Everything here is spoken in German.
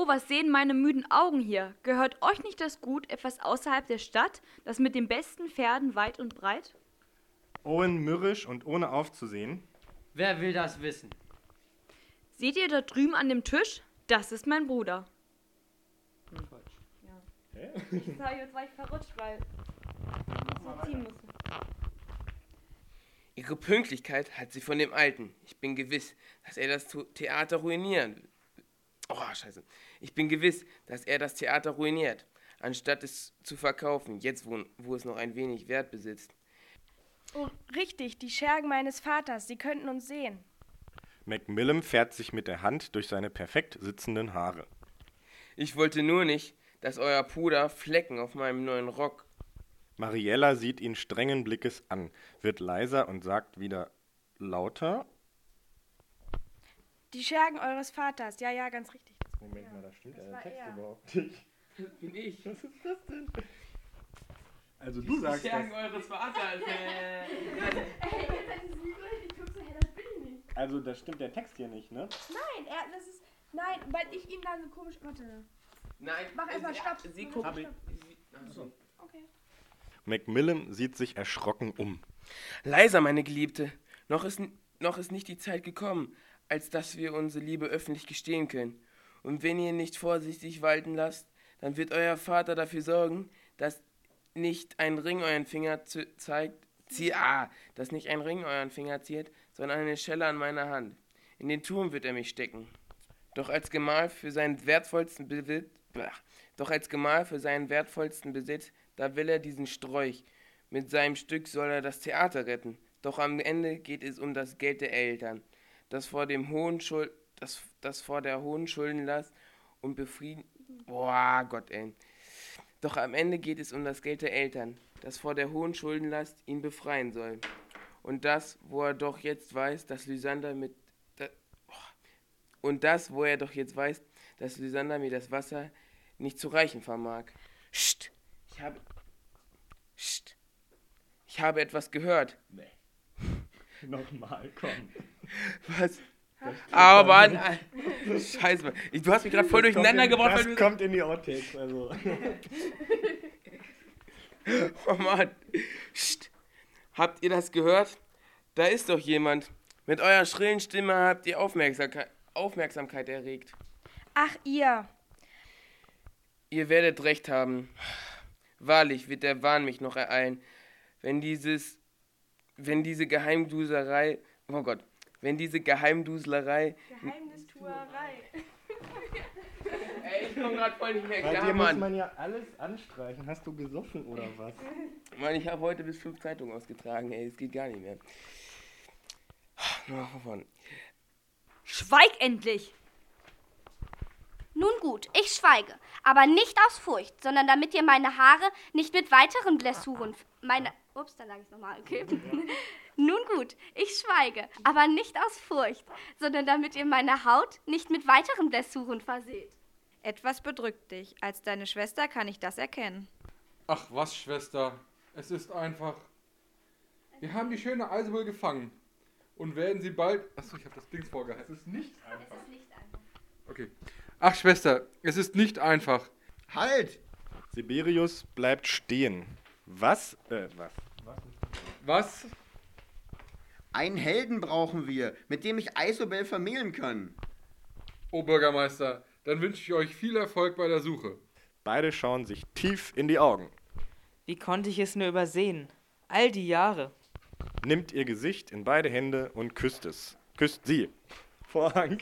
Oh, was sehen meine müden Augen hier? Gehört euch nicht das Gut etwas außerhalb der Stadt, das mit den besten Pferden weit und breit? Owen mürrisch und ohne aufzusehen. Wer will das wissen? Seht ihr da drüben an dem Tisch? Das ist mein Bruder. Hm, falsch. Hä? Jetzt war ich verrutscht, weil ich so ziehen musste. Ihre Pünktlichkeit hat sie von dem Alten. Ich bin gewiss, dass er das Theater ruinieren will. Oh, scheiße. Ich bin gewiss, dass er das Theater ruiniert, anstatt es zu verkaufen, jetzt wo, wo es noch ein wenig Wert besitzt. Oh, richtig, die Schergen meines Vaters, sie könnten uns sehen. Macmillan fährt sich mit der Hand durch seine perfekt sitzenden Haare. Ich wollte nur nicht, dass euer Puder Flecken auf meinem neuen Rock Mariella sieht ihn strengen Blickes an, wird leiser und sagt wieder lauter. Die Schergen eures Vaters, ja, ja, ganz richtig. Moment ja. mal, da stimmt das der Text er. überhaupt nicht. Das bin ich. Was ist das denn? Also du sagst Die Schergen das. eures Vaters. Äh. Also da stimmt der Text hier nicht, ne? Nein, er, das ist. Nein, weil ich ihn dann so komisch. Warte. Nein, Mach erst mal sie, Stopp. Sie guckt. achso. Okay. Macmillan sieht sich erschrocken um. Leiser, meine Geliebte. Noch ist, noch ist nicht die Zeit gekommen, als dass wir unsere Liebe öffentlich gestehen können. Und wenn ihr nicht vorsichtig walten lasst, dann wird euer Vater dafür sorgen, dass nicht ein Ring euren Finger zeigt, zieh, ah, dass nicht ein Ring euren Finger ziert, sondern eine Schelle an meiner Hand. In den Turm wird er mich stecken. Doch als Gemahl für seinen wertvollsten Besitz, doch als Gemahl für seinen wertvollsten Besitz, da will er diesen Sträuch. Mit seinem Stück soll er das Theater retten. Doch am Ende geht es um das Geld der Eltern, das vor dem hohen Schuld, das, das vor der hohen Schuldenlast und befrieden. Boah, Gott, ey. Doch am Ende geht es um das Geld der Eltern, das vor der hohen Schuldenlast ihn befreien soll. Und das, wo er doch jetzt weiß, dass Lysander mit. Da, und das, wo er doch jetzt weiß, dass Lysander mir das Wasser nicht zu reichen vermag. Psst! Ich habe. Psst! Ich habe etwas gehört. Nee. Nochmal, komm. Was? Aber. Scheiße, Mann. Ich- du hast mich gerade voll Das durcheinander kommt in- gebracht, Das du. kommt in die Outtakes, also. Oh Mann. Psst. Habt ihr das gehört? Da ist doch jemand. Mit eurer schrillen Stimme habt ihr Aufmerksamkeit, Aufmerksamkeit erregt. Ach, ihr. Ihr werdet recht haben. Wahrlich wird der Wahn mich noch ereilen, wenn dieses, wenn diese Geheimduserei, oh Gott, wenn diese Geheimduslerei, Geheimnistuerei. ey, ich komm grad voll nicht mehr Bei dir klar, muss Mann. man ja alles anstreichen. Hast du gesoffen oder was? Mann, ich habe heute bis fünf Zeitungen ausgetragen, ey, es geht gar nicht mehr. Nur noch von vorne. Schweig endlich! Nun gut, ich schweige, aber nicht aus Furcht, sondern damit ihr meine Haare nicht mit weiteren Blessuren, meine, ups, dann sage ich nochmal, okay. Nun gut, ich schweige, aber nicht aus Furcht, sondern damit ihr meine Haut nicht mit weiteren Blessuren verseht. Etwas bedrückt dich. Als deine Schwester kann ich das erkennen. Ach was, Schwester, es ist einfach. Wir haben die schöne Eisebel gefangen und werden sie bald. Achso, ich habe das Dings vorgehalten. Es ist nicht einfach. Es ist nicht einfach. Okay. Ach, Schwester, es ist nicht einfach. Halt! Siberius bleibt stehen. Was? Äh, was? Was? Einen Helden brauchen wir, mit dem ich Isobel vermählen kann. Oh Bürgermeister, dann wünsche ich euch viel Erfolg bei der Suche. Beide schauen sich tief in die Augen. Wie konnte ich es nur übersehen? All die Jahre. Nimmt ihr Gesicht in beide Hände und küsst es. Küsst sie. Vorhang.